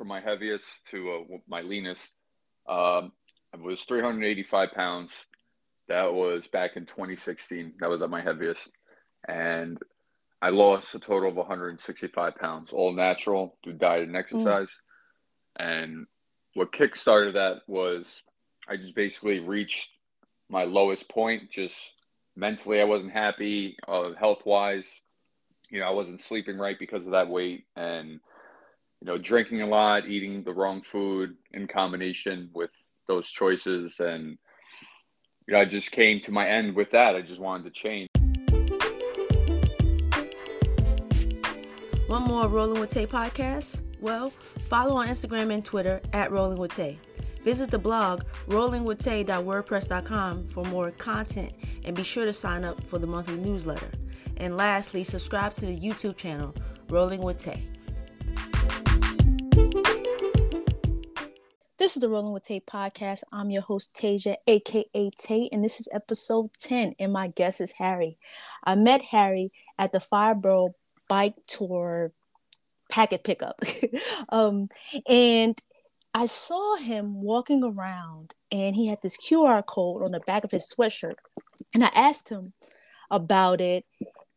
from my heaviest to uh, my leanest. Um, I was 385 pounds. That was back in 2016. That was at my heaviest. And I lost a total of 165 pounds, all natural through diet and exercise. Mm. And what kick started that was I just basically reached my lowest point. Just mentally, I wasn't happy, uh, health wise. You know, I wasn't sleeping right because of that weight. And, you know, drinking a lot, eating the wrong food in combination with those choices. And, you know, I just came to my end with that. I just wanted to change. One more Rolling with Tay podcast? Well, follow on Instagram and Twitter at Rolling with Tay. Visit the blog rollingwithtay.wordpress.com for more content and be sure to sign up for the monthly newsletter. And lastly, subscribe to the YouTube channel Rolling with Tay. This is the Rolling with Tay podcast. I'm your host, Tasia, aka Tay, and this is episode 10. And my guest is Harry. I met Harry at the Five Boro bike tour packet pickup. um, and I saw him walking around and he had this QR code on the back of his sweatshirt. And I asked him about it.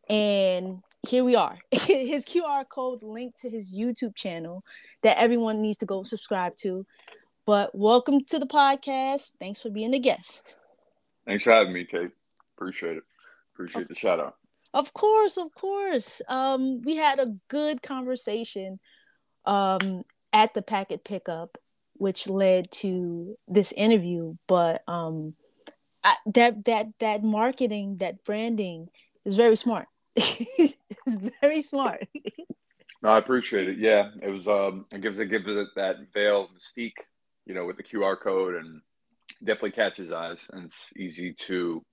And here we are. his QR code linked to his YouTube channel that everyone needs to go subscribe to. But welcome to the podcast. Thanks for being a guest. Thanks for having me, Kate. Appreciate it. Appreciate the shout out. Of course, of course. Um, we had a good conversation um, at the packet pickup, which led to this interview. But um, I, that that that marketing, that branding, is very smart. it's very smart. no, I appreciate it. Yeah, it was. Um, it gives it gives it that veil of mystique, you know, with the QR code, and definitely catches eyes, and it's easy to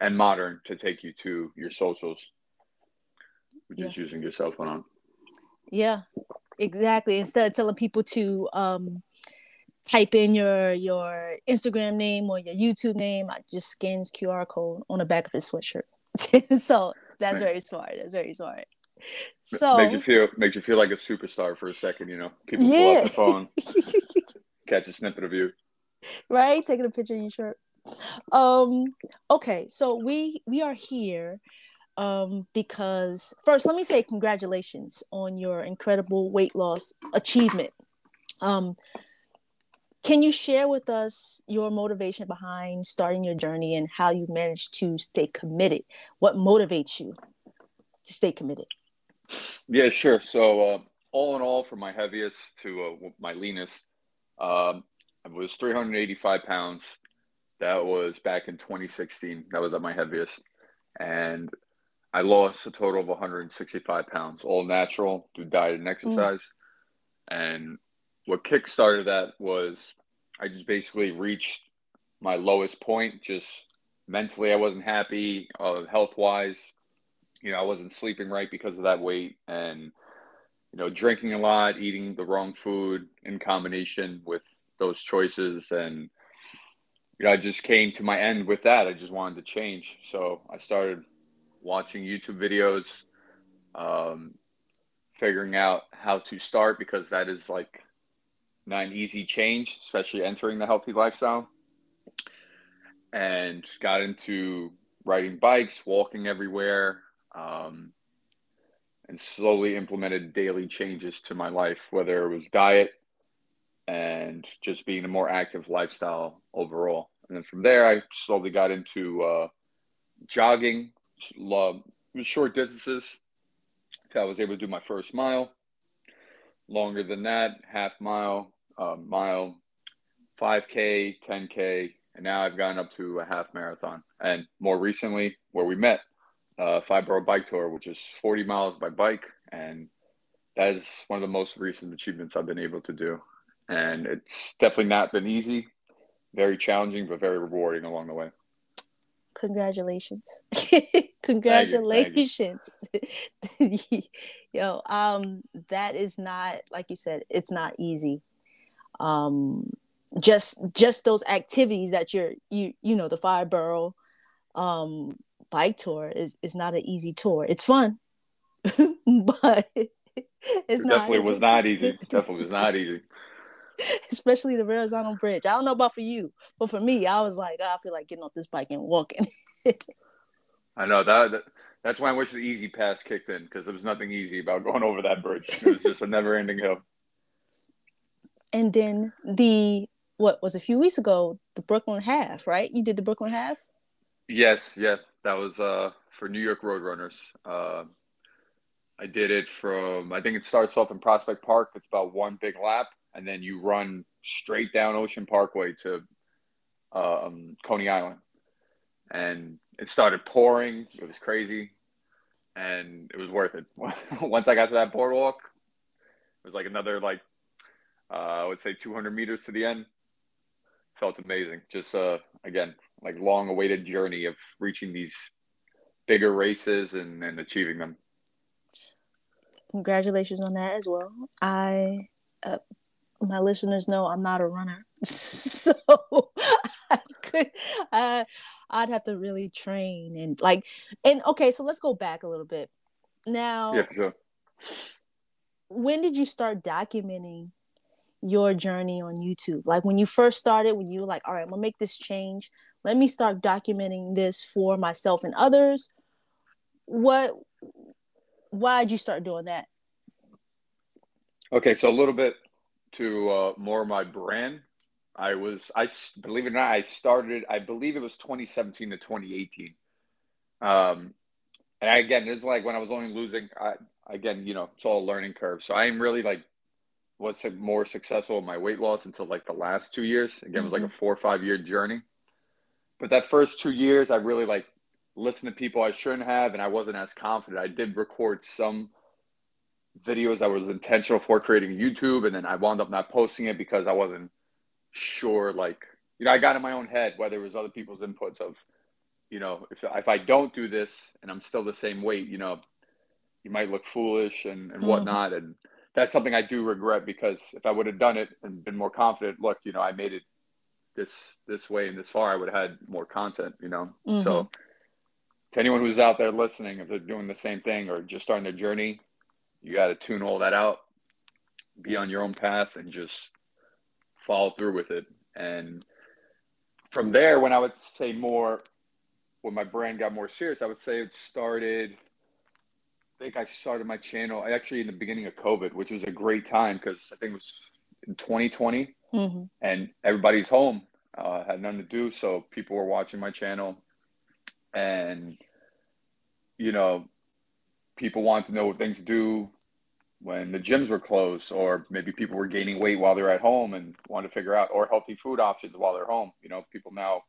and modern to take you to your socials, which yeah. is using your cell phone on. Yeah, exactly. Instead of telling people to um, type in your your Instagram name or your YouTube name, I just scans QR code on the back of his sweatshirt. so that's right. very smart. That's very smart. So makes you feel makes you feel like a superstar for a second, you know. People yeah. pull out the phone, catch a snippet of you. Right, taking a picture of your shirt. Um okay so we we are here um because first let me say congratulations on your incredible weight loss achievement. Um can you share with us your motivation behind starting your journey and how you managed to stay committed? What motivates you to stay committed? Yeah sure. So uh, all in all from my heaviest to uh, my leanest um, I was 385 pounds that was back in 2016. That was at my heaviest. And I lost a total of 165 pounds, all natural through diet and exercise. Mm. And what kick started that was I just basically reached my lowest point. Just mentally, I wasn't happy, uh, health wise. You know, I wasn't sleeping right because of that weight. And, you know, drinking a lot, eating the wrong food in combination with those choices. And, you know, I just came to my end with that. I just wanted to change. So I started watching YouTube videos, um, figuring out how to start because that is like not an easy change, especially entering the healthy lifestyle. And got into riding bikes, walking everywhere, um, and slowly implemented daily changes to my life, whether it was diet, and just being a more active lifestyle overall. And then from there, I slowly got into uh, jogging, love short distances until I was able to do my first mile. Longer than that, half mile, uh, mile, 5K, 10K, and now I've gotten up to a half marathon. And more recently, where we met, uh, Five Boro Bike Tour, which is 40 miles by bike. And that is one of the most recent achievements I've been able to do and it's definitely not been easy. Very challenging, but very rewarding along the way. Congratulations! Congratulations! Thank you. Thank you. Yo, um, that is not like you said. It's not easy. Um, just just those activities that you're you you know the Five Boro um bike tour is is not an easy tour. It's fun, but it's it definitely was not easy. Definitely was not easy. especially the Verrazano Bridge. I don't know about for you, but for me, I was like, oh, I feel like getting off this bike and walking. I know that, that, That's why I wish the E-ZPass kicked in because there was nothing easy about going over that bridge. It was just a never-ending hill. And then the what was a few weeks ago, the Brooklyn Half, right? You did the Brooklyn Half. Yes, yeah, that was uh, for New York Road Runners. Uh, I did it from I think it starts off in Prospect Park. It's about one big lap, and then you run straight down Ocean Parkway to um, Coney Island. And it started pouring. It was crazy, and it was worth it. Once I got to that boardwalk, it was like another like uh, I would say 200 meters to the end. Felt amazing. Just uh, again, like long awaited journey of reaching these bigger races and, and achieving them. Congratulations on that as well. I, uh, my listeners know I'm not a runner, so I could, uh, I'd have to really train and like, and okay, so let's go back a little bit. Now, yeah, sure. When did you start documenting your journey on YouTube? Like when you first started, when you were like, all right, I'm gonna make this change. Let me start documenting this for myself and others. What why did you start doing that? Okay, so a little bit to uh, more my brand. I was I believe it or not, I started. I believe it was 2017 to 2018. Um, and again, this is like when I was only losing. I, again, you know, it's all a learning curve. So I am really like was more successful in my weight loss until like the last two years. Again, mm-hmm. it was like a mm-hmm. four or five year journey. But that first two years, I really like listened to people I shouldn't have, and I wasn't as confident. I did record some videos that was intentional for creating YouTube, and then I wound up not posting it because I wasn't sure. Like, you know, I got in my own head whether it was other people's inputs of, you know, if if I don't do this and I'm still the same weight, you know, you might look foolish and and mm-hmm. whatnot, and that's something I do regret because if I would have done it and been more confident, look, you know, I made it this this way and this far, I would have had more content, you know. Mm-hmm. So to anyone who's out there listening, if they're doing the same thing or just starting their journey, you got to tune all that out, be on your own path, and just follow through with it. And from there, when I would say more, when my brand got more serious, I would say it started think I started my channel actually in the beginning of COVID, which was a great time because I think it was 2020 mm-hmm. and everybody's home, uh, had nothing to do. So people were watching my channel and, you know, people wanted to know what things to do when the gyms were closed or maybe people were gaining weight while they're at home and wanted to figure out or healthy food options while they're home. You know, people now,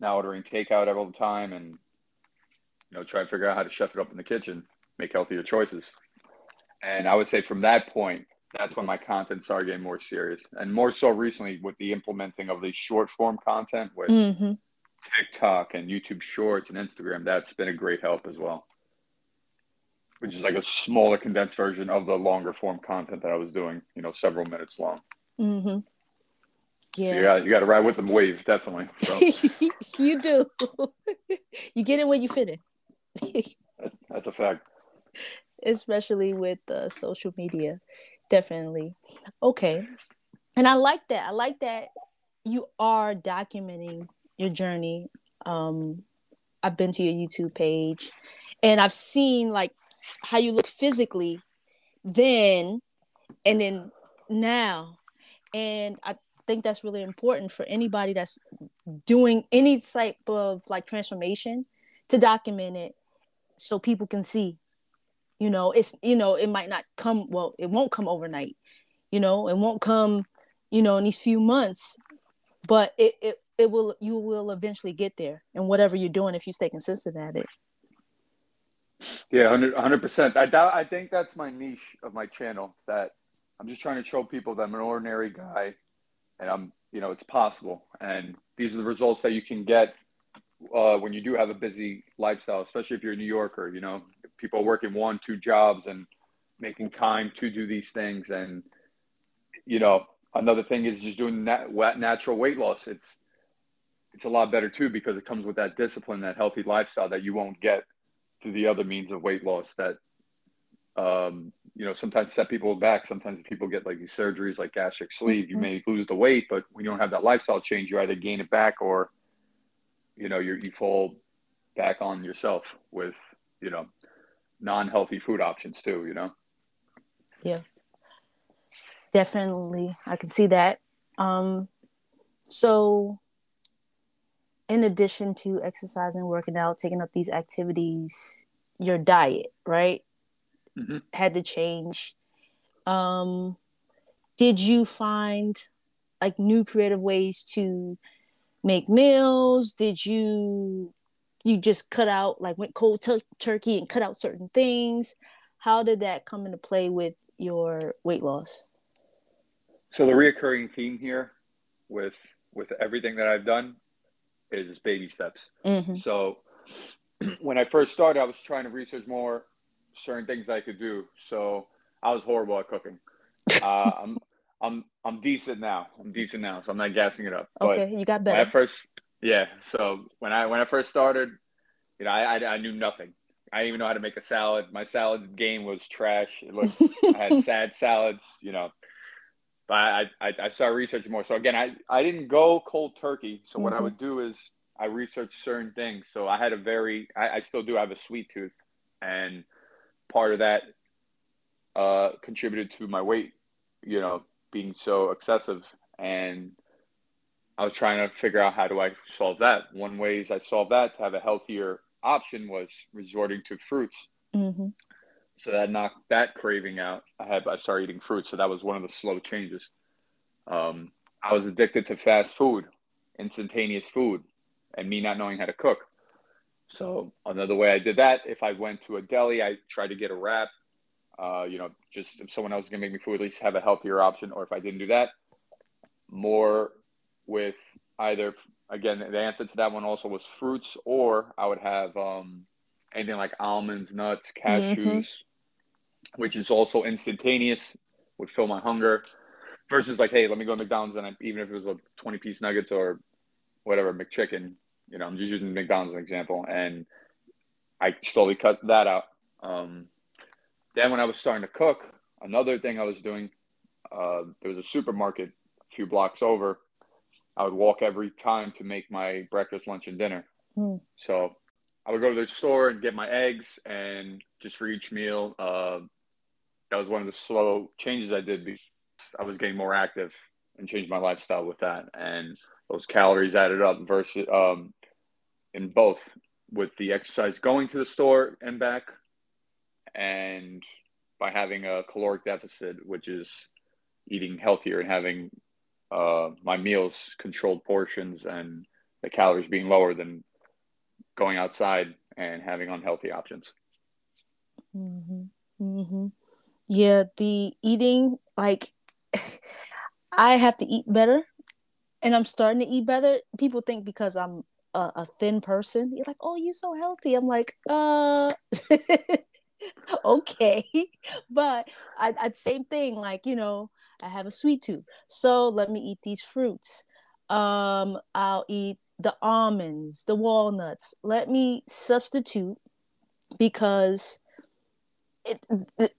now ordering takeout all the time and, you know, try to figure out how to chef it up in the kitchen make healthier choices. And I would say from that point, that's when my content started getting more serious, and more so recently with the implementing of the short form content with mm-hmm. TikTok and YouTube Shorts and Instagram. That's been a great help as well, which is like a smaller, condensed version of the longer form content that I was doing. You know, several minutes long. Mm-hmm. Yeah, so you got to ride with the waves, definitely. So. you do. you get in where you fit in. that's, that's a fact especially with uh, social media definitely. Okay. And i like that. I like that you are documenting your journey. Um i've been to your youtube page and i've seen like how you look physically then and then now. And i think that's really important for anybody that's doing any type of like transformation to document it so people can see you know it's you know it might not come well it won't come overnight you know it won't come you know in these few months but it it, it will you will eventually get there and whatever you're doing if you stay consistent at it. Yeah 100 percent. I doubt, I think that's my niche of my channel that I'm just trying to show people that I'm an ordinary guy and I'm you know it's possible. And these are the results that you can get uh, when you do have a busy lifestyle, especially if you're a New Yorker, you know, people working one, two jobs and making time to do these things. And, you know, another thing is just doing that natural weight loss. It's, it's a lot better too, because it comes with that discipline, that healthy lifestyle that you won't get through the other means of weight loss that um, you know, sometimes set people back. Sometimes people get like these surgeries like gastric sleeve. Mm-hmm. You may lose the weight, but when you don't have that lifestyle change, you either gain it back or, you know, you you fall back on yourself with, you know, non-healthy food options too, you know? Yeah. Definitely. I can see that. Um, so in addition to exercising, working out, taking up these activities, your diet, right? Mm-hmm. Had to change. Um, did you find like new creative ways to make meals? Did you you just cut out like went cold t- turkey and cut out certain things? How did that come into play with your weight loss? So the reoccurring theme here with with everything that I've done is baby steps. Mm-hmm. So when I first started, I was trying to research more certain things I could do. So I was horrible at cooking. Uh, I'm I'm I'm decent now. I'm decent now, so I'm not gassing it up. Okay, you got better. At first, yeah. So when I when I first started, you know, I, I, I knew nothing. I didn't even know how to make a salad. My salad game was trash. It looked I had sad salads, you know. But I, I I started researching more. So again, I I didn't go cold turkey. So mm-hmm. what I mm-hmm. would do is I researched certain things. So I had a very I, I still do have a sweet tooth, and part of that uh, contributed to my weight, you know, being so excessive. And I was trying to figure out how do I solve that. One ways I solved that to have a healthier option was resorting to fruits. Mm-hmm. So that knocked that craving out. I had I started eating fruit, so that was one of the slow changes. Um, I was addicted to fast food, instantaneous food, and me not knowing how to cook. So another way I did that, if I went to a deli, I tried to get a wrap. Uh, you know, just if someone else is gonna make me food, at least have a healthier option. Or if I didn't do that, more with either again the answer to that one also was fruits, or I would have um, anything like almonds, nuts, cashews, mm-hmm. which is also instantaneous, would fill my hunger. Versus like, hey, let me go to McDonald's and I, even if it was a twenty piece nuggets or whatever McChicken, you know, I'm just using McDonald's as an example, and I slowly cut that out. Um, then when I was starting to cook, another thing I was doing, uh, there was a supermarket a few blocks over. I would walk every time to make my breakfast, lunch, and dinner. Mm. So I would go to the store and get my eggs, and just for each meal, uh, that was one of the slow changes I did because I was getting more active and changed my lifestyle with that. And those calories added up versus um, in both with the exercise going to the store and back and by having a caloric deficit which is eating healthier and having uh, my meals controlled portions and the calories being lower than going outside and having unhealthy options mm-hmm. Mm-hmm. yeah the eating like i have to eat better and i'm starting to eat better people think because i'm a, a thin person, you're like, oh, you're so healthy. I'm like, uh, okay. But I, I, same thing, like, you know, I have a sweet tooth. So let me eat these fruits. Um, I'll eat the almonds, the walnuts. Let me substitute because it, the,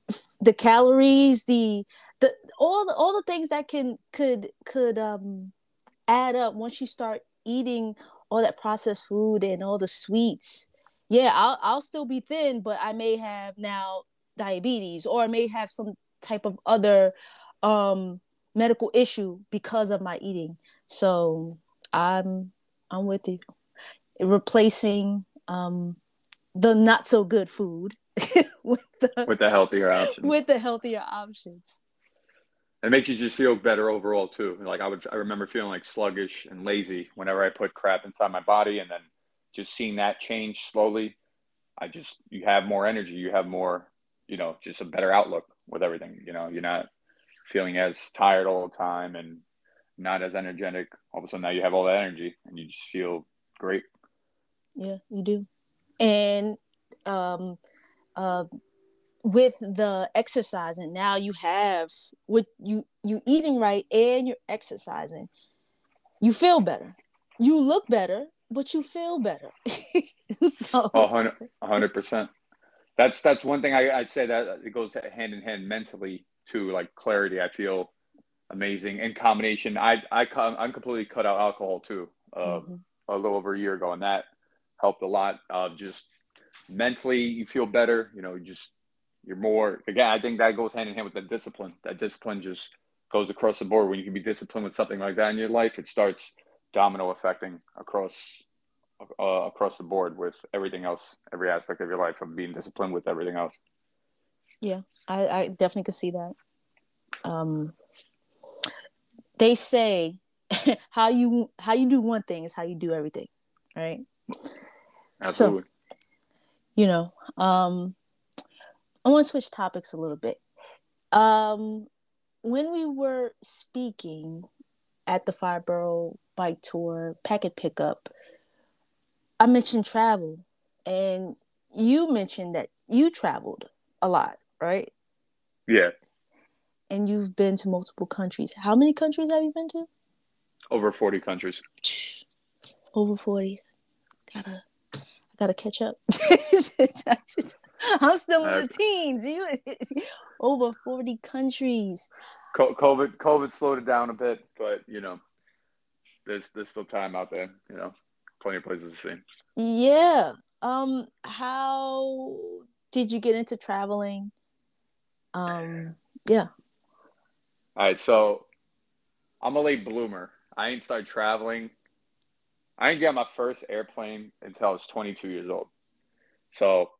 the calories, the the all the all the things that can could could um add up once you start eating all that processed food and all the sweets yeah i'll, I'll still be thin but i may have now diabetes or i may have some type of other um medical issue because of my eating so i'm i'm with you replacing um the not so good food with the with the healthier options with the healthier options it makes you just feel better overall too. Like I would, I remember feeling like sluggish and lazy whenever I put crap inside my body, and then just seeing that change slowly. I just you have more energy, you have more, you know, just a better outlook with everything. You know, you're not feeling as tired all the time and not as energetic. All of a sudden, now you have all that energy and you just feel great. Yeah, you do. And um, uh, with the exercising now you have with you you eating right and you're exercising you feel better you look better but you feel better so 100 percent that's that's one thing I, I'd say that it goes hand in hand mentally to like clarity. I feel amazing in combination. I I I'm completely cut out alcohol too. Uh, mm-hmm. A little over a year ago, and that helped a lot. Uh, just mentally, you feel better. You know, just you're more. Again, I think that goes hand in hand with the discipline. That discipline just goes across the board. When you can be disciplined with something like that in your life, it starts domino affecting across uh, across the board with everything else, every aspect of your life of being disciplined with everything else. Yeah, I, I definitely could see that. Um, they say how you how you do one thing is how you do everything, right? Absolutely. So, you know, um, I want to switch topics a little bit. Um, when we were speaking at the Five Boro bike tour packet pickup, I mentioned travel, and you mentioned that you traveled a lot, right? Yeah. And you've been to multiple countries. How many countries have you been to? Over 40 countries. Over 40. Gotta gotta catch up. I'm still in the teens. You over 40 countries. COVID COVID slowed it down a bit, but you know, there's there's still time out there, you know plenty of places to see. Yeah. Um, how did you get into traveling? Um, yeah. All right, so I'm a late bloomer. I ain't started traveling. I didn't get my first airplane until I was 22 years old. So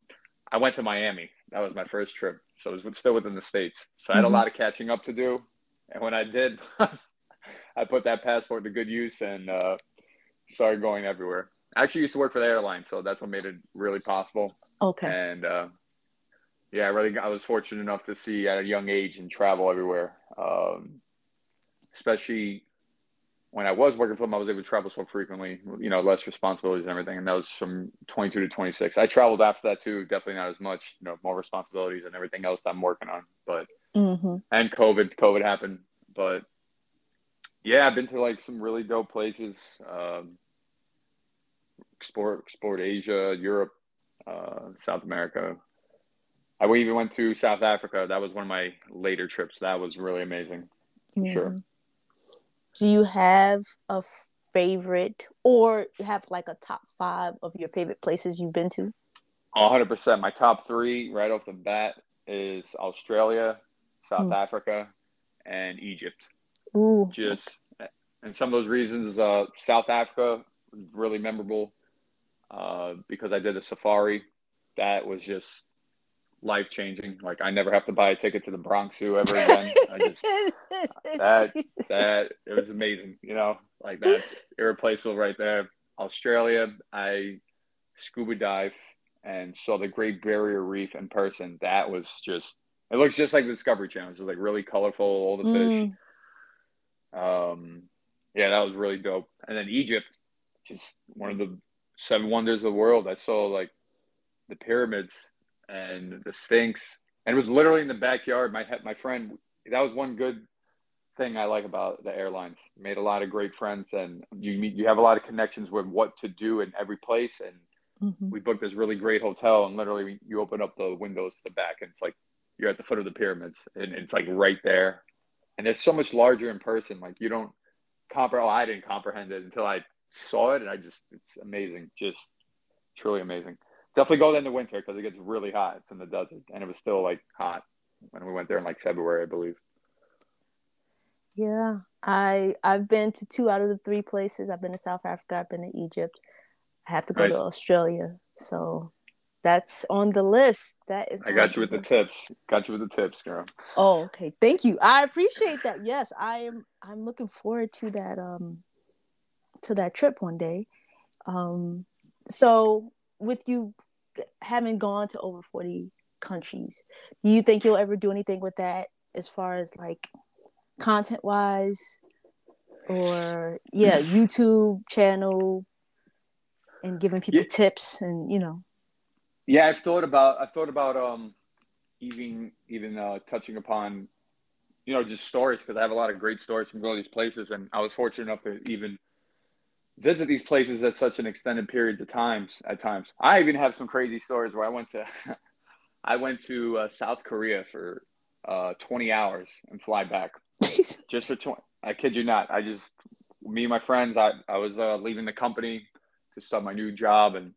I went to Miami. That was my first trip. So it was still within the states. So I had mm-hmm. a lot of catching up to do. And when I did, I put that passport to good use and uh, started going everywhere. I actually used to work for the airline, so that's what made it really possible. Okay. And uh, yeah, I really I was fortunate enough to see at a young age and travel everywhere. Um, especially when I was working for them, I was able to travel so frequently. You know, less responsibilities and everything. And that was from 22 to 26. I traveled after that too. Definitely not as much. You know, more responsibilities and everything else I'm working on. But mm-hmm. and COVID, COVID happened. But yeah, I've been to like some really dope places. Um, explored, explored Asia, Europe, uh, South America. I even went to South Africa. That was one of my later trips. That was really amazing. Yeah. Sure. Do you have a favorite or have like a top five of your favorite places you've been to? 100%. My top three right off the bat is Australia, South mm. Africa, and Egypt. Ooh. Just, and some of those reasons, uh, South Africa, really memorable uh, because I did a safari. That was just life changing. Like I never have to buy a ticket to the Bronx Zoo ever again. I just that that it was amazing. You know, like that's irreplaceable right there. Australia, I scuba dive and saw the Great Barrier Reef in person. That was just it looks just like the Discovery Channel. It was like really colorful, all the fish. Mm. Um, yeah, that was really dope. And then Egypt, just one of the seven wonders of the world. I saw like the pyramids and the Sphinx, and it was literally in the backyard. My my friend, that was one good thing I like about the airlines. Made a lot of great friends, and you meet you have a lot of connections with what to do in every place. And mm-hmm. we booked this really great hotel, and literally you open up the windows to the back, and it's like you're at the foot of the pyramids, and it's like right there. And it's so much larger in person. Like you don't comprehend. Oh, I didn't comprehend it until I saw it, and I just it's amazing, just truly amazing. Definitely go there in the winter because it gets really hot. It's in the desert, and it was still like hot when we went there in like February, I believe. Yeah, I I've been to two out of the three places. I've been to South Africa. I've been to Egypt. I have to go nice. to Australia, so that's on the list. That is. I got you with list. the tips. Got you with the tips, girl. Oh, okay. Thank you. I appreciate that. Yes, I am. I'm looking forward to that. Um, to that trip one day. Um, so, with you having gone to over 40 countries, do you think you'll ever do anything with that as far as like content wise? Or, yeah, YouTube channel and giving people yeah. tips and, you know? Yeah, I've thought about, I've thought about, um, even, even, uh, touching upon, you know, just stories because I have a lot of great stories from all these places. And I was fortunate enough to even visit these places at such an extended periods of times at times. I even have some crazy stories where I went to I went to uh, South Korea for uh, 20 hours and fly back just for 20. I kid you not. I just, me and my friends, I, I was uh, leaving the company to start my new job and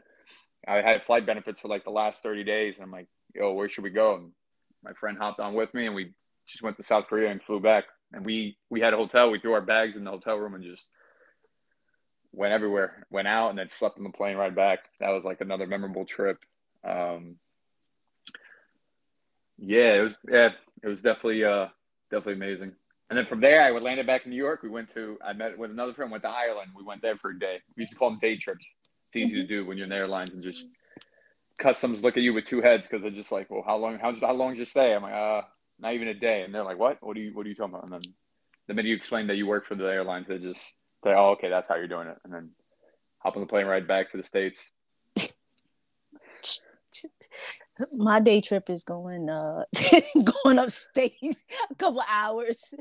I had flight benefits for like the last 30 days. And I'm like, yo, where should we go? And my friend hopped on with me and we just went to South Korea and flew back. And we, we had a hotel. We threw our bags in the hotel room and just went everywhere, went out and then slept on the plane right back. That was like another memorable trip. Um, yeah, it was, yeah, it was definitely, uh, definitely amazing. And then from there, I would landed back in New York. We went to, I met with another friend, went to Ireland. We went there for a day. We used to call them day trips. It's easy mm-hmm. to do when you're in the airlines and just customs look at you with two heads because they're just like, well, how long, how, how long did you stay? I'm like, uh, not even a day. And they're like, what? What are you, what are you talking about? And then the minute you explain that you work for the airlines, they just say, oh, okay, that's how you're doing it. And then hop on the plane ride back to the States. my day trip is going uh going upstate a couple hours.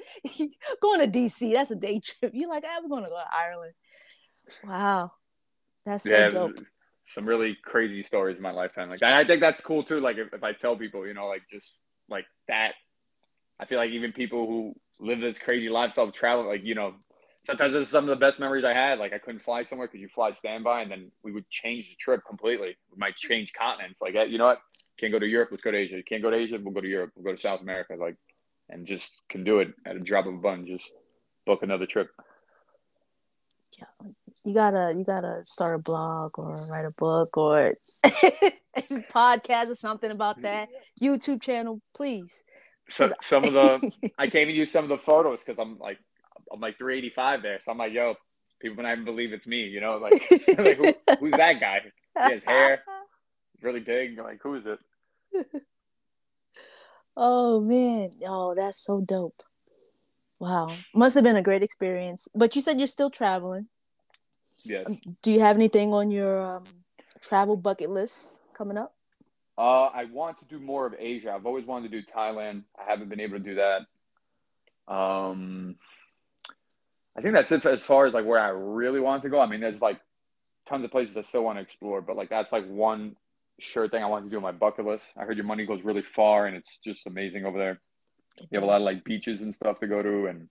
Going to dc that's a day trip. You're like i'm gonna go to ireland. Wow. That's so yeah, dope. some really crazy stories in my lifetime. Like i think that's cool too like if, if i tell people you know like just like that i feel like even people who live this crazy lifestyle of travel like you know sometimes this is some of the best memories I had. Like I couldn't fly somewhere because you fly standby, and then we would change the trip completely. We might change continents. Like, you know what? Can't go to Europe. Let's go to Asia. Can't go to Asia. We'll go to Europe. We'll go to South America. Like, and just can do it at a drop of a button. Just book another trip. Yeah, you gotta you gotta start a blog or write a book or podcast or something about hmm. that YouTube channel, please. So some of the I can't even use some of the photos because I'm like I'm like 385 there, so I'm like, yo, people might even believe it's me, you know, like, like who, who's that guy? He has hair, really big. Like, who is it? oh man, oh that's so dope. Wow, must have been a great experience. But you said you're still traveling. Yes. Um, do you have anything on your um, travel bucket list coming up? Uh, I want to do more of Asia. I've always wanted to do Thailand. I haven't been able to do that. Um, I think that's it as far as like where I really want to go. I mean, there's like tons of places I still want to explore, but like that's like one sure thing I want to do on my bucket list. I heard your money goes really far and it's just amazing over there. You have a lot of like beaches and stuff to go to, and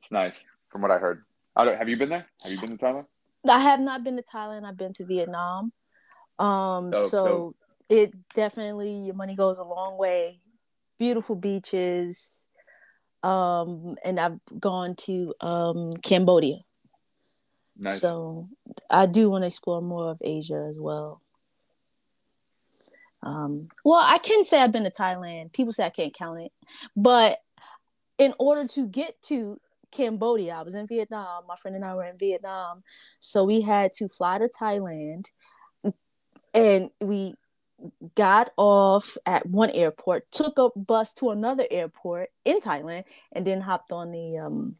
it's nice from what I heard. I don't, have you been there? Have you been to Thailand? I have not been to Thailand. I've been to Vietnam. Um, dope, so dope. it definitely your money goes a long way. Beautiful beaches, um, and I've gone to um, Cambodia. Nice. So I do want to explore more of Asia as well. Um, well, I can say I've been to Thailand. People say I can't count it, but in order to get to Cambodia, I was in Vietnam. My friend and I were in Vietnam, so we had to fly to Thailand, and we got off at one airport, took a bus to another airport in Thailand, and then hopped on the um,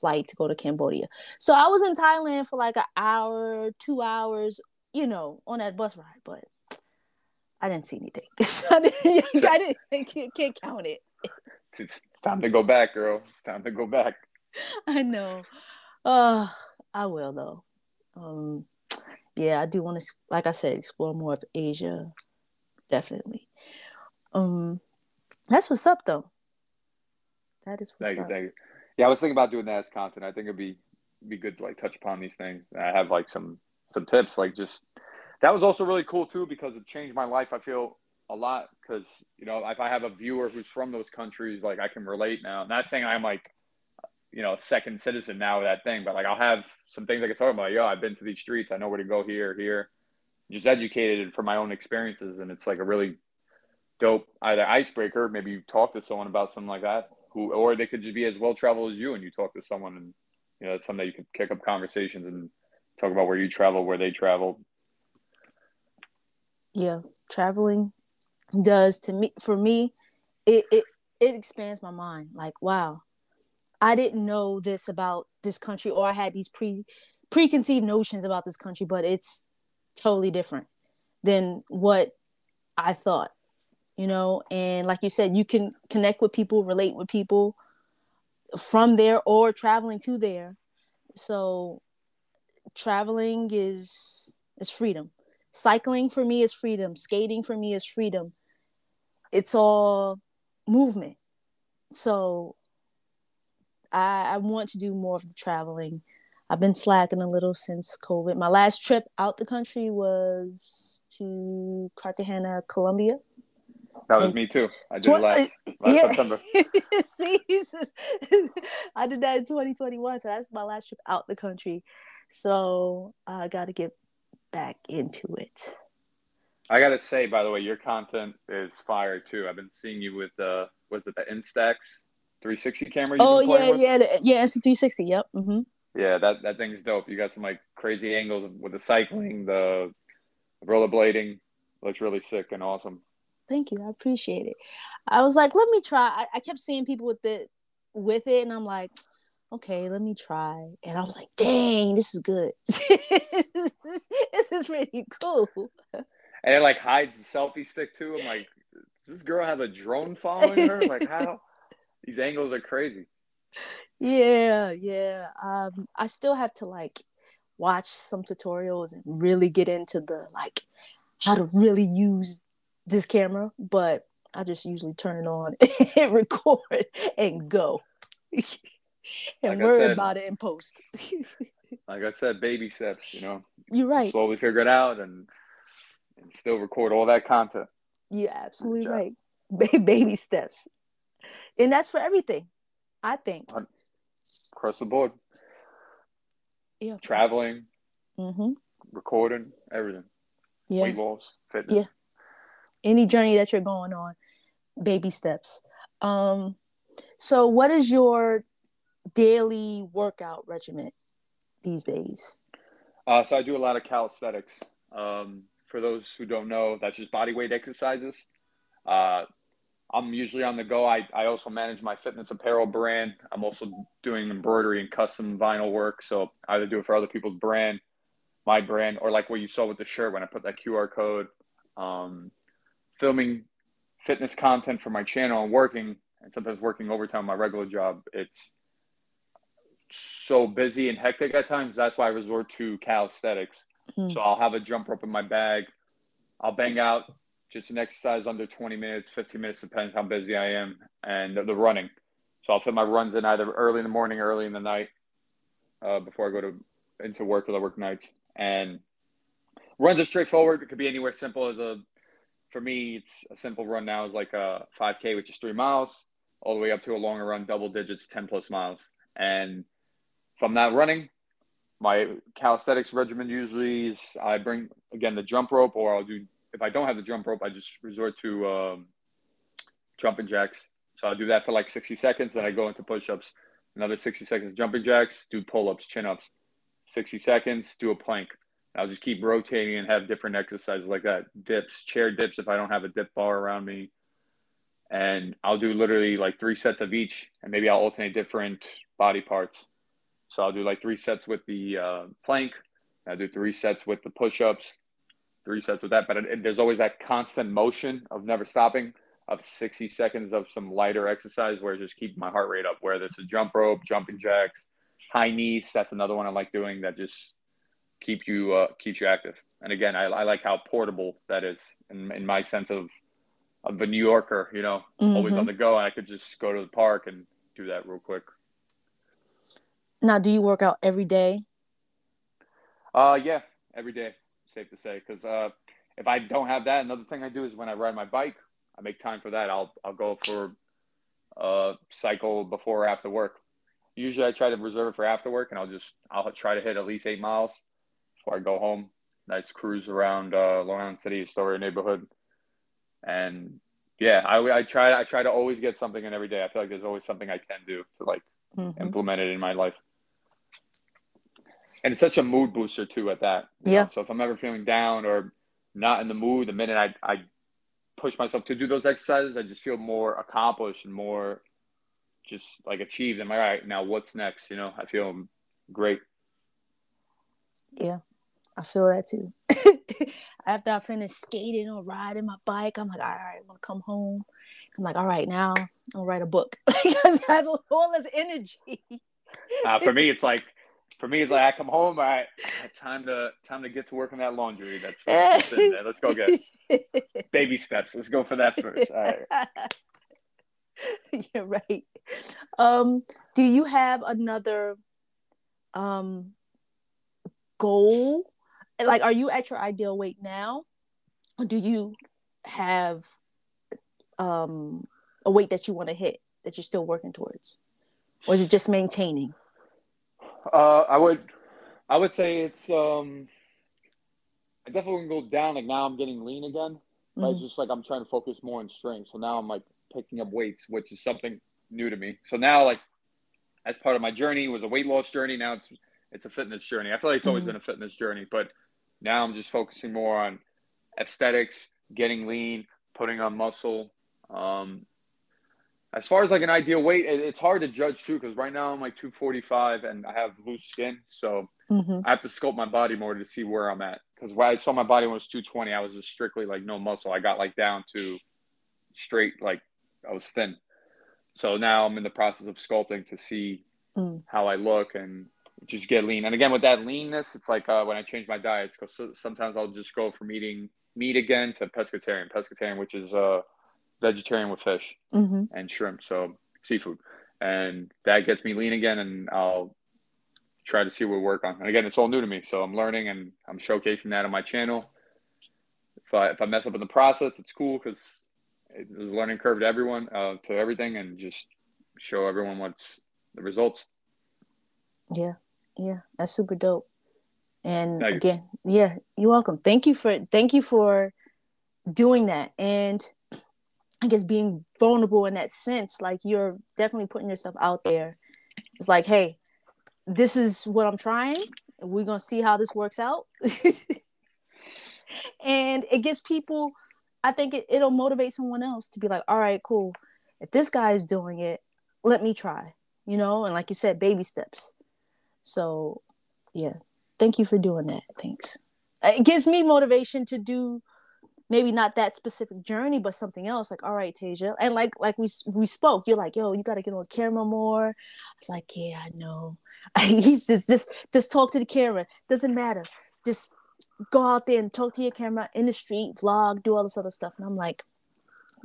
flight to go to Cambodia. So I was in Thailand for like an hour, two hours, you know, on that bus ride, but I didn't see anything. I didn't, I didn't can't count it. It's time to go back, girl. It's time to go back. I know. Uh, I will though. Um, yeah, I do want to, like I said, explore more of Asia definitely. Um, that's what's up though. That is what's thank up. You, thank you. Yeah, I was thinking about doing that as content. I think it'd be be good to like touch upon these things. I have like some some tips, like just that was also really cool too because it changed my life. I feel a lot because you know if I have a viewer who's from those countries, like I can relate now. not saying I'm like you know second citizen now with that thing, but like I'll have some things I can talk about. Yo, I've been to these streets. I know where to go here, here just educated from my own experiences and it's like a really dope either icebreaker maybe you talk to someone about something like that who or they could just be as well traveled as you and you talk to someone and you know it's something that you could kick up conversations and talk about where you travel where they travel. Yeah traveling does to me for me it it, it expands my mind. Like wow i didn't know this about this country or i had these pre preconceived notions about this country but it's totally different than what I thought, you know. And like you said, you can connect with people, relate with people from there or traveling to there. So traveling is is freedom. Cycling for me is freedom. Skating for me is freedom. it's all movement. So I, I want to do more of the traveling. I've been slacking a little since COVID. My last trip out the country was to Cartagena, Colombia. That was and me too. I did tw- last, last yeah. September. See, I did that in 2021, so that's my last trip out the country. So I got to get back into it. I gotta say, by the way, your content is fire too. I've been seeing you with the was it the Instax 360 camera? Oh yeah, yeah, the, yeah, Insta 360. Yep. Mm-hmm. Yeah, that that thing's dope. You got some like crazy angles with the cycling, the rollerblading. Looks really sick and awesome. Thank you. I appreciate it. I was like, let me try. I, I kept seeing people with it with it, and I'm like, okay, let me try. And I was like, dang, this is good. this, is, this is really cool. And it like hides the selfie stick too. I'm like, does this girl have a drone following her? Like how? These angles are crazy. Yeah, yeah. Um, I still have to like watch some tutorials and really get into the like how to really use this camera, but I just usually turn it on and record and go. and like worry said, about it in post. like I said, baby steps, you know. You're right. Slowly figure it out and and still record all that content. You're absolutely right. baby steps. And that's for everything, I think. Across the board. Yeah. Traveling, mm-hmm. recording, everything. Yeah. Weight loss, fitness. Yeah. Any journey that you're going on, baby steps. Um, so what is your daily workout regimen these days? Uh, so I do a lot of calisthenics. Um, for those who don't know, that's just body weight exercises. Uh, I'm usually on the go. I, I also manage my fitness apparel brand. I'm also doing embroidery and custom vinyl work. So I either do it for other people's brand, my brand, or like what you saw with the shirt when I put that QR code. Um, filming fitness content for my channel and working, and sometimes working overtime my regular job. It's so busy and hectic at times. That's why I resort to calisthenics. Mm. So I'll have a jump rope in my bag. I'll bang out just an exercise under 20 minutes, 15 minutes, depends how busy I am, and the, the running. So I'll fit my runs in either early in the morning, early in the night, uh, before I go to into work or I work nights. And runs are straightforward. It could be anywhere simple as a, for me, it's a simple run now is like a 5K, which is three miles, all the way up to a longer run, double digits, 10 plus miles. And from that running, my calisthenics regimen usually is I bring again the jump rope, or I'll do if I don't have the jump rope, I just resort to um, jumping jacks. So I'll do that for like 60 seconds, then I go into push-ups. Another 60 seconds jumping jacks, do pull-ups, chin-ups. 60 seconds, do a plank. I'll just keep rotating and have different exercises like that. Dips, chair dips if I don't have a dip bar around me. And I'll do literally like three sets of each, and maybe I'll alternate different body parts. So I'll do like three sets with the uh, plank. I'll do three sets with the push-ups, three sets with that. But it, it, there's always that constant motion of never stopping of 60 seconds of some lighter exercise where it's just keeping my heart rate up. Whether it's a jump rope, jumping jacks, high knees. That's another one I like doing that just keep you uh, keeps you active. And again, I, I like how portable that is in, in my sense of of a New Yorker. You know, mm-hmm. always on the go. And I could just go to the park and do that real quick. Now, do you work out every day? Uh, yeah, every day. Safe to say, because uh, if I don't have that, another thing I do is when I ride my bike, I make time for that. I'll I'll go for a cycle before or after work. Usually, I try to reserve it for after work, and I'll just I'll try to hit at least eight miles before I go home. Nice cruise around uh, Long Island City, Astoria neighborhood, and yeah, I, I try I try to always get something in every day. I feel like there's always something I can do to like mm-hmm. implement it in my life and it's such a mood booster too at that. Yeah. Know? So if I'm ever feeling down or not in the mood, the minute I I push myself to do those exercises, I just feel more accomplished and more just like achieved. I'm like, all right, now what's next? You know, I feel great. Yeah, I feel that too. After I finish skating or riding my bike, I'm like, all right, i'm gonna come home. I'm like, all right, now I'll write a book because I have all this energy. uh, for me, it's like for me, it's like I come home, I time to time to get to work on that laundry. That's, that's in there. Let's go get baby steps. Let's go for that first. All right. You're right. Um, do you have another um goal? Like, are you at your ideal weight now? Or do you have um a weight that you want to hit that you're still working towards? Or is it just maintaining? Uh, I would, I would say it's. um I definitely go down. Like now, I'm getting lean again. But mm-hmm. it's just like I'm trying to focus more on strength. So now I'm like picking up weights, which is something new to me. So now, like, as part of my journey, was a weight loss journey. Now it's it's a fitness journey. I feel like it's always mm-hmm. been a fitness journey, but now I'm just focusing more on aesthetics, getting lean, putting on muscle. Um, as far as like an ideal weight, it, it's hard to judge too because right now I'm like 245 and I have loose skin, so mm-hmm. I have to sculpt my body more to see where I'm at. Because when I saw my body when it was 220, I was just strictly like no muscle. I got like down to straight like I was thin. So now I'm in the process of sculpting to see mm. how I look and just get lean. And again, with that leanness, it's like uh, when I change my diets, because sometimes I'll just go from eating meat again to pescatarian. Pescatarian, which is uh, vegetarian with fish mm-hmm. and shrimp, so seafood, and that gets me lean again, and I'll try to see what we work on. And again, it's all new to me, so I'm learning and I'm showcasing that on my channel. If I if I mess up in the process, it's cool because it's a learning curve to everyone, uh, to everything, and just show everyone what's the results. Yeah, yeah, that's super dope. And again, yeah, you're welcome. Thank you for thank you for doing that. And I guess being vulnerable in that sense, like you're definitely putting yourself out there. It's like, hey, this is what I'm trying. We're gonna see how this works out. and it gets people, I think it, it'll motivate someone else to be like, all right, cool. If this guy is doing it, let me try. You know, and like you said, baby steps. So yeah, thank you for doing that. Thanks. It gives me motivation to do maybe not that specific journey, but something else. Like, all right, Tasia, and like like we we spoke, you're like, yo, you got to get on camera more. I was like, yeah, I know. He's just just just talk to the camera. Doesn't matter. Just go out there and talk to your camera in the street, vlog, do all this other stuff. And I'm like,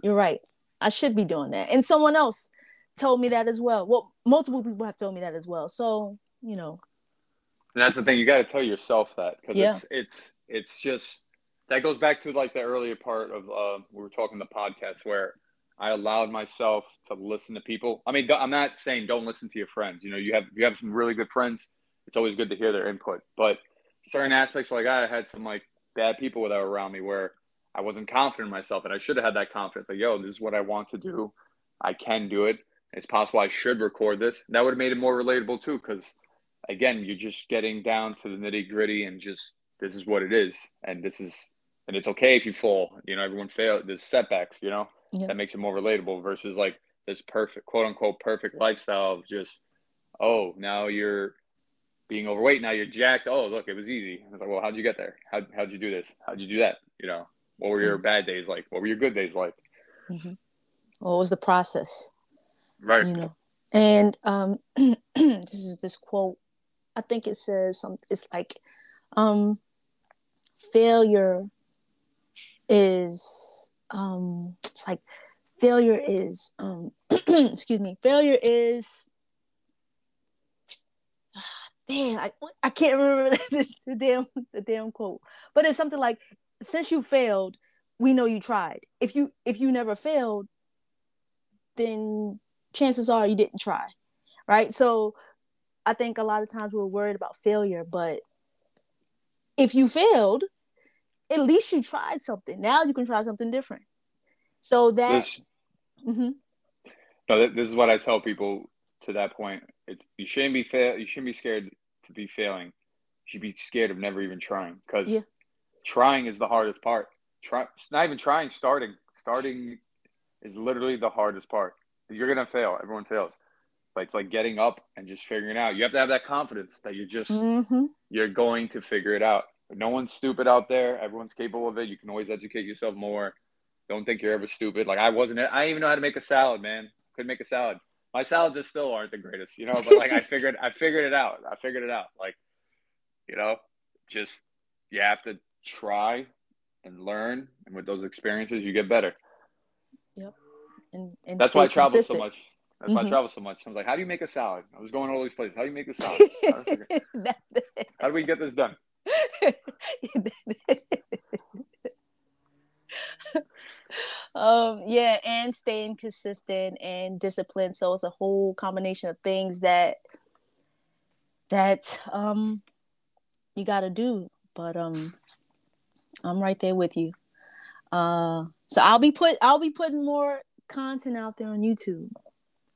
you're right. I should be doing that. And someone else told me that as well. Well, multiple people have told me that as well. So you know. And that's the thing. You got to tell yourself that because yeah. it's it's it's just that goes back to like the earlier part of uh, we were talking the podcast where I allowed myself to listen to people. I mean, I'm not saying don't listen to your friends. You know, you have you have some really good friends. It's always good to hear their input. But certain aspects, like I had some like bad people that were around me where I wasn't confident in myself, and I should have had that confidence. Like, yo, this is what I want to do. I can do it. It's possible I should record this. That would have made it more relatable too, because again, you're just getting down to the nitty gritty and just this is what it is, and this is and it's okay if you fall. You know, everyone fails. There's setbacks. You know, yeah. that makes it more relatable versus like this perfect, quote unquote, perfect lifestyle of just, oh, now you're being overweight. Now you're jacked. Oh, look, it was easy. I was like, well, how'd you get there? How how'd you do this? How'd you do that? You know, what were your mm-hmm. bad days like? What were your good days like? Mm-hmm. What was the process? Right. You know, and um, this is this quote. I think it says some. It's like, um, failure is um it's like failure is um excuse me failure is damn I, I can't remember the, the damn the damn quote but it's something like since you failed we know you tried. If you if you never failed then chances are you didn't try right? So i think a lot of times we're worried about failure but if you failed at least you tried something. Now you can try something different. So that. This, mm-hmm. No, this is what I tell people to that point. It's you shouldn't be fail. You shouldn't be scared to be failing. You should be scared of never even trying because yeah. trying is the hardest part. Try. It's not even trying. Starting. Starting is literally the hardest part. You're gonna fail. Everyone fails. But it's like getting up and just figuring it out. You have to have that confidence that you're just mm-hmm. you're going to figure it out. No one's stupid out there. Everyone's capable of it. You can always educate yourself more. Don't think you're ever stupid. Like I wasn't. I didn't even know how to make a salad, man. Couldn't make a salad. my salads just still aren't the greatest, you know. But like I figured, I figured it out. I figured it out. Like, you know, just you have to try and learn, and with those experiences, you get better. Yep. And, and that's why I travel consistent. so much. That's Mm-hmm. why I travel so much. I was like, how do you make a salad? I was going all these places. How do you make a salad? How do how do we get this done? Um yeah and staying consistent and disciplined. So it's a whole combination of things that that um you got to do. But um i'm right there with you. Uh so i'll be put i'll be putting more content out there on youtube.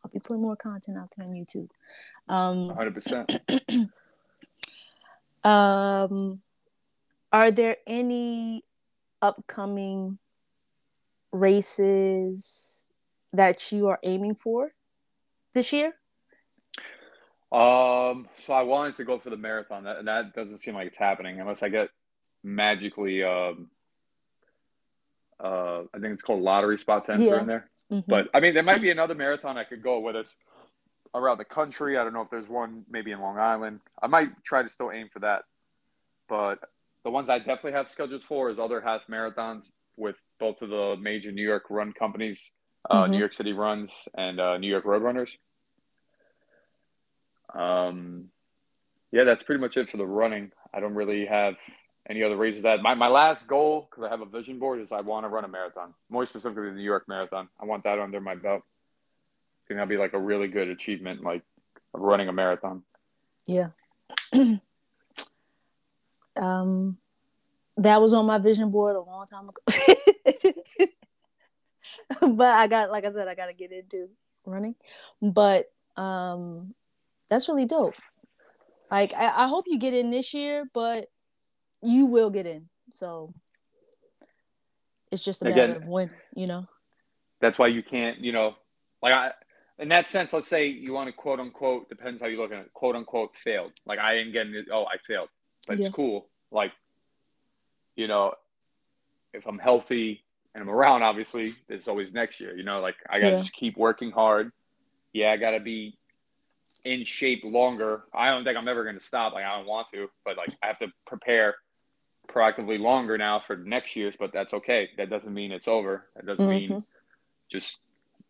I'll be putting more content out there on youtube. Um 100%. um, are there any upcoming races that you are aiming for this year? Um, so I wanted to go for the marathon, that, and that doesn't seem like it's happening unless I get magically. Um, uh, I think it's called lottery spot to enter Yeah. in there. Mhm. But I mean, there might be another marathon I could go with it around the country. I don't know if there's one maybe in Long Island. I might try to still aim for that. But the ones I definitely have scheduled for is other half marathons with both of the major New York run companies, uh, Mhm. New York City Runs and uh, New York Road Runners. Um, yeah, that's pretty much it for the running. I don't really have any other races that my, my last goal because I have a vision board is I want to run a marathon, more specifically the New York Marathon. I want that under my belt. I think that'd be like a really good achievement, like of running a marathon. yeah. um, that was on my vision board a long time ago. but I got, like I said, I got to get into running. But um, that's really dope. Like I, I hope you get in this year, but you will get in. So it's just a matter Again- of when, you know. That's why you can't, you know, like I, in that sense, let's say you want to quote unquote, depends how you look at it, quote unquote failed. Like I didn't get it. Oh, I failed, but Yeah. it's cool. Like, you know, if I'm healthy and I'm around, obviously, it's always next year. You know, like I gotta Yeah. just keep working hard. Yeah, I gotta be in shape longer. I don't think I'm ever gonna stop. Like I don't want to, but like I have to prepare proactively longer now for next year's. But that's okay. That doesn't mean it's over. That doesn't mean Mhm. just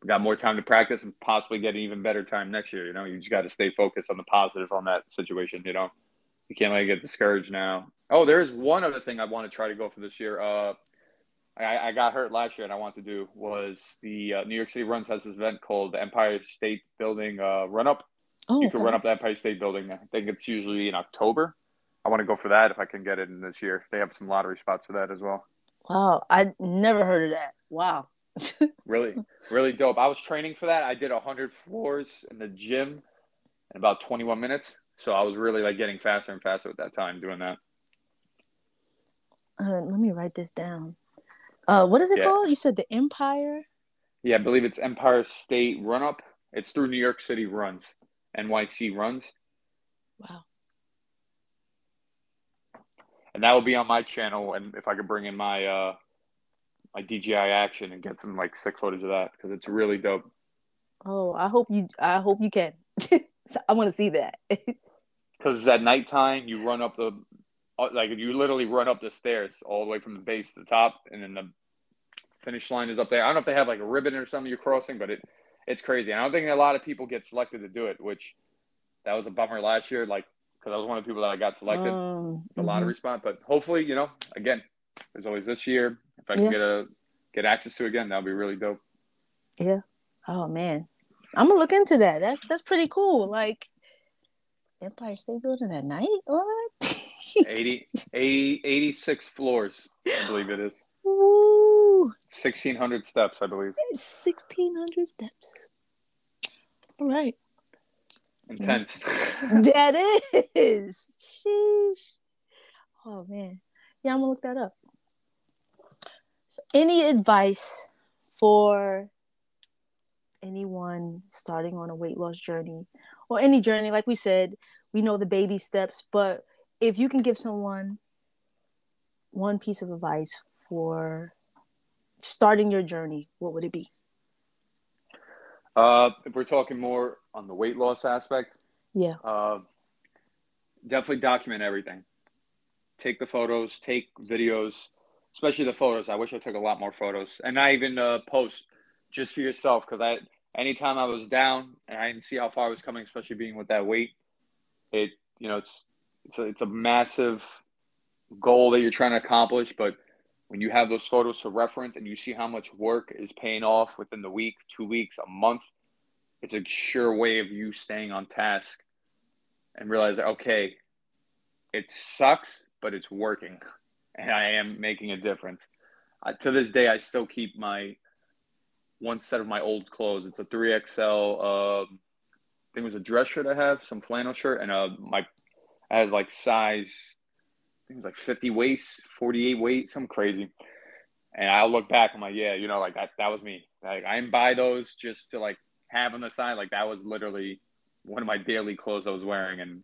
got more time to practice and possibly get an even better time next year. You know, you just got to stay focused on the positive on that situation. You know, you can't let it get discouraged now. Oh, there is one other thing I want to try to go for this year. Uh, I, I got hurt last year and I want to do was the uh, New York City Runs has this event called the Empire State Building uh, Run Up. Oh, You can okay. run up the Empire State Building. I think it's usually in October. I want to go for that if I can get it in this year. They have some lottery spots for that as well. Wow, I never heard of that. Wow. Really, really dope. I was training for that. I did 100 floors in the gym in about 21 minutes. So I was really like getting faster and faster at that time doing that. Uh, let me write this down. Uh, what is it Yeah. called? You said the Empire. Yeah, I believe it's Empire State Run Up. It's through New York City Runs, NYC Runs. Wow. And that will be on my channel. And if I could bring in my, uh, my DJI action and get some like sick footage of that because it's really dope. Oh, I hope you. I hope you can. I want to see that. Because at nighttime, you run up the, like you literally run up the stairs all the way from the base to the top, and then the finish line is up there. I don't know if they have like a ribbon or something you're crossing, but it it's crazy. I don't think a lot of people get selected to do it, which that was a bummer last year. Like because I was one of the people that I got selected Um, the mhm. lottery spot, but hopefully, you know, again, there's always this year. If I can Yeah. get a get access to it again, that'd be really dope. Yeah. Oh man, I'm gonna look into that. That's that's pretty cool. Like Empire State Building at night. What? 80, 80 86 floors, I believe it is. Ooh, 1600 steps, I believe. sixteen hundred steps. All right, Intense. that is. Sheesh. Oh man, yeah, I'm gonna look that up. So, any advice for anyone starting on a weight loss journey or any journey? Like we said, we know the baby steps, but if you can give someone one piece of advice for starting your journey, what would it be? Uh, if we're talking more on the weight loss aspect, Yeah. uh, definitely document everything. Take the photos, take videos, especially the photos. I wish I took a lot more photos, and not even uh, post just for yourself. Because I, anytime I was down and I didn't see how far I was coming, especially being with that weight, it you know it's it's a, it's a massive goal that you're trying to accomplish. But when you have those photos to reference and you see how much work is paying off within the week, two weeks, a month, it's a sure way of you staying on task and realize, okay, it sucks, but it's working, and I am making a difference. To this day, I still keep my one set of my old clothes. It's a three XL. Uh, I think it was a dress shirt I have, some flannel shirt, and uh, my has like size. I think like fifty waist, forty eight weight, some crazy. And I'll look back, I'm like, yeah, you know, like that, that was me. Like I didn't buy those just to like have on the side. Like that was literally one of my daily clothes I was wearing. And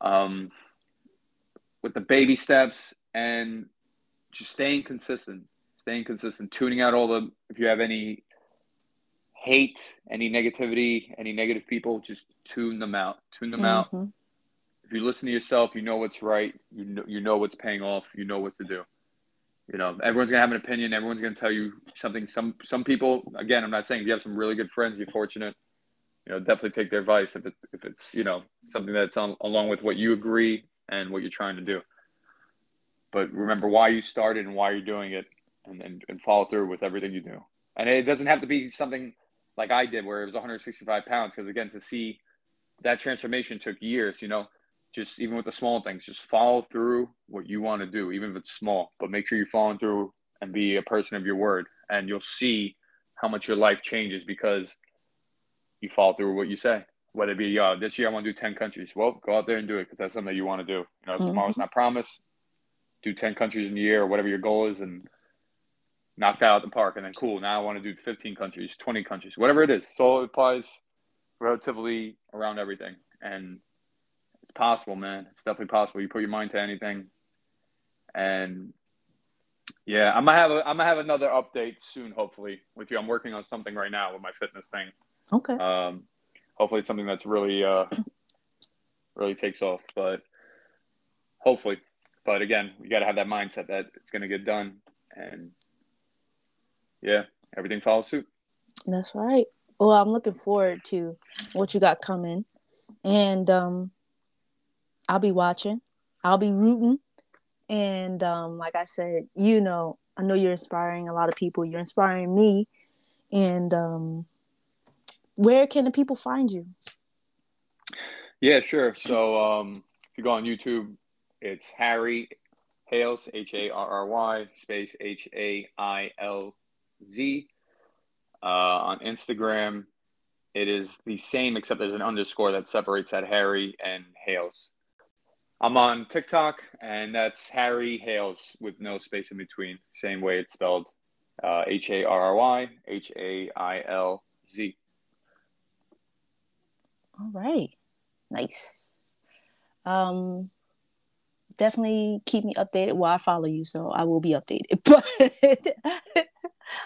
um, with the baby steps and just staying consistent, staying consistent, tuning out all the, if you have any hate, any negativity, any negative people, just tune them out, tune them out. If you listen to yourself, you know what's right. You know, you know what's paying off. You know what to do. You know, everyone's gonna have an opinion. Everyone's gonna tell you something. Some some people, again, I'm not saying if you have some really good friends, you're fortunate. You know, definitely take their advice if it if it's you know something that's on, along with what you agree and what you're trying to do. But remember why you started and why you're doing it, and and, and follow through with everything you do. And it doesn't have to be something like I did where it was 165 pounds because again to see that transformation took years. You know, just even with the small things, just follow through what you want to do, even if it's small. But make sure you're following through and be a person of your word, and you'll see how much your life changes because you follow through what you say. Whether it be, yo, this year I want to do 10 countries. Well, go out there and do it because that's something that you want to do. You know, if Mhm. tomorrow's not promised, do 10 countries in a year or whatever your goal is and knock that out the park. And then, cool, now I want to do 15 countries, 20 countries, whatever it is. So it applies relatively around everything. And it's possible, man. It's definitely possible. You put your mind to anything. And yeah, I'm gonna have a, I'm gonna have another update soon, hopefully, with you. I'm working on something right now with my fitness thing. Okay. Um, hopefully, it's something that's really, uh, really takes off. But hopefully, but again, you got to have that mindset that it's gonna get done, and yeah, everything follows suit. That's right. Well, I'm looking forward to what you got coming. And um I'll be watching. I'll be rooting. And um like I said, you know, I know you're inspiring a lot of people. You're inspiring me. And um where can the people find you? Yeah, sure. So um, if you go on YouTube, it's Harry Hailz, H A R R Y, space H A I L Z. Uh, on Instagram, it is the same except there's an underscore that separates that Harry and Hailz. I'm on TikTok, and that's Harry Hailz with no space in between. Same way it's spelled uh, H A R R Y, H A I L Z. All right. Nice. Um definitely keep me updated. Well, I follow you, so I will be updated. But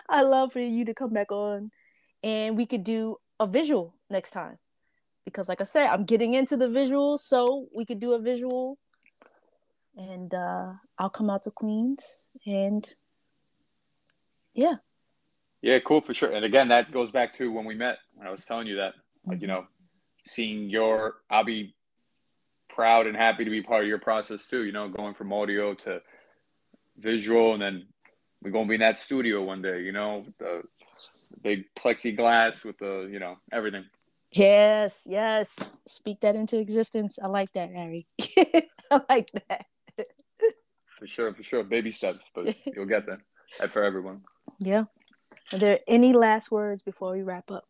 I love for you to come back on and we could do a visual next time. Because like I said, I'm getting into the visuals, so we could do a visual and uh I'll come out to Queens and yeah. Yeah, cool for sure. And again, that goes back to when we met, when I was telling you that, like, you know, seeing your, I'll be proud and happy to be part of your process too, you know, going from audio to visual. And then we're going to be in that studio one day, you know, the big plexiglass with the, you know, everything. Yes, yes. Speak that into existence. I like that, Harry. I like that. For sure, for sure. Baby steps, but you'll get there. And for everyone. Yeah. Are there any last words before we wrap up?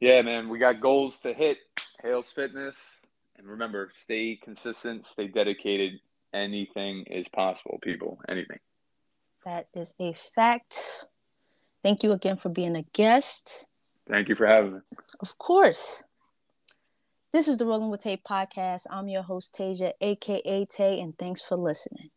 Yeah, man, we got goals to hit. Hailz Fitness. And remember, stay consistent, stay dedicated. Anything is possible, people. Anything. That is a fact. Thank you again for being a guest. Thank you for having me. Of course. This is the Rolling with Tay podcast. I'm your host, Tasia, aka Tay, and thanks for listening.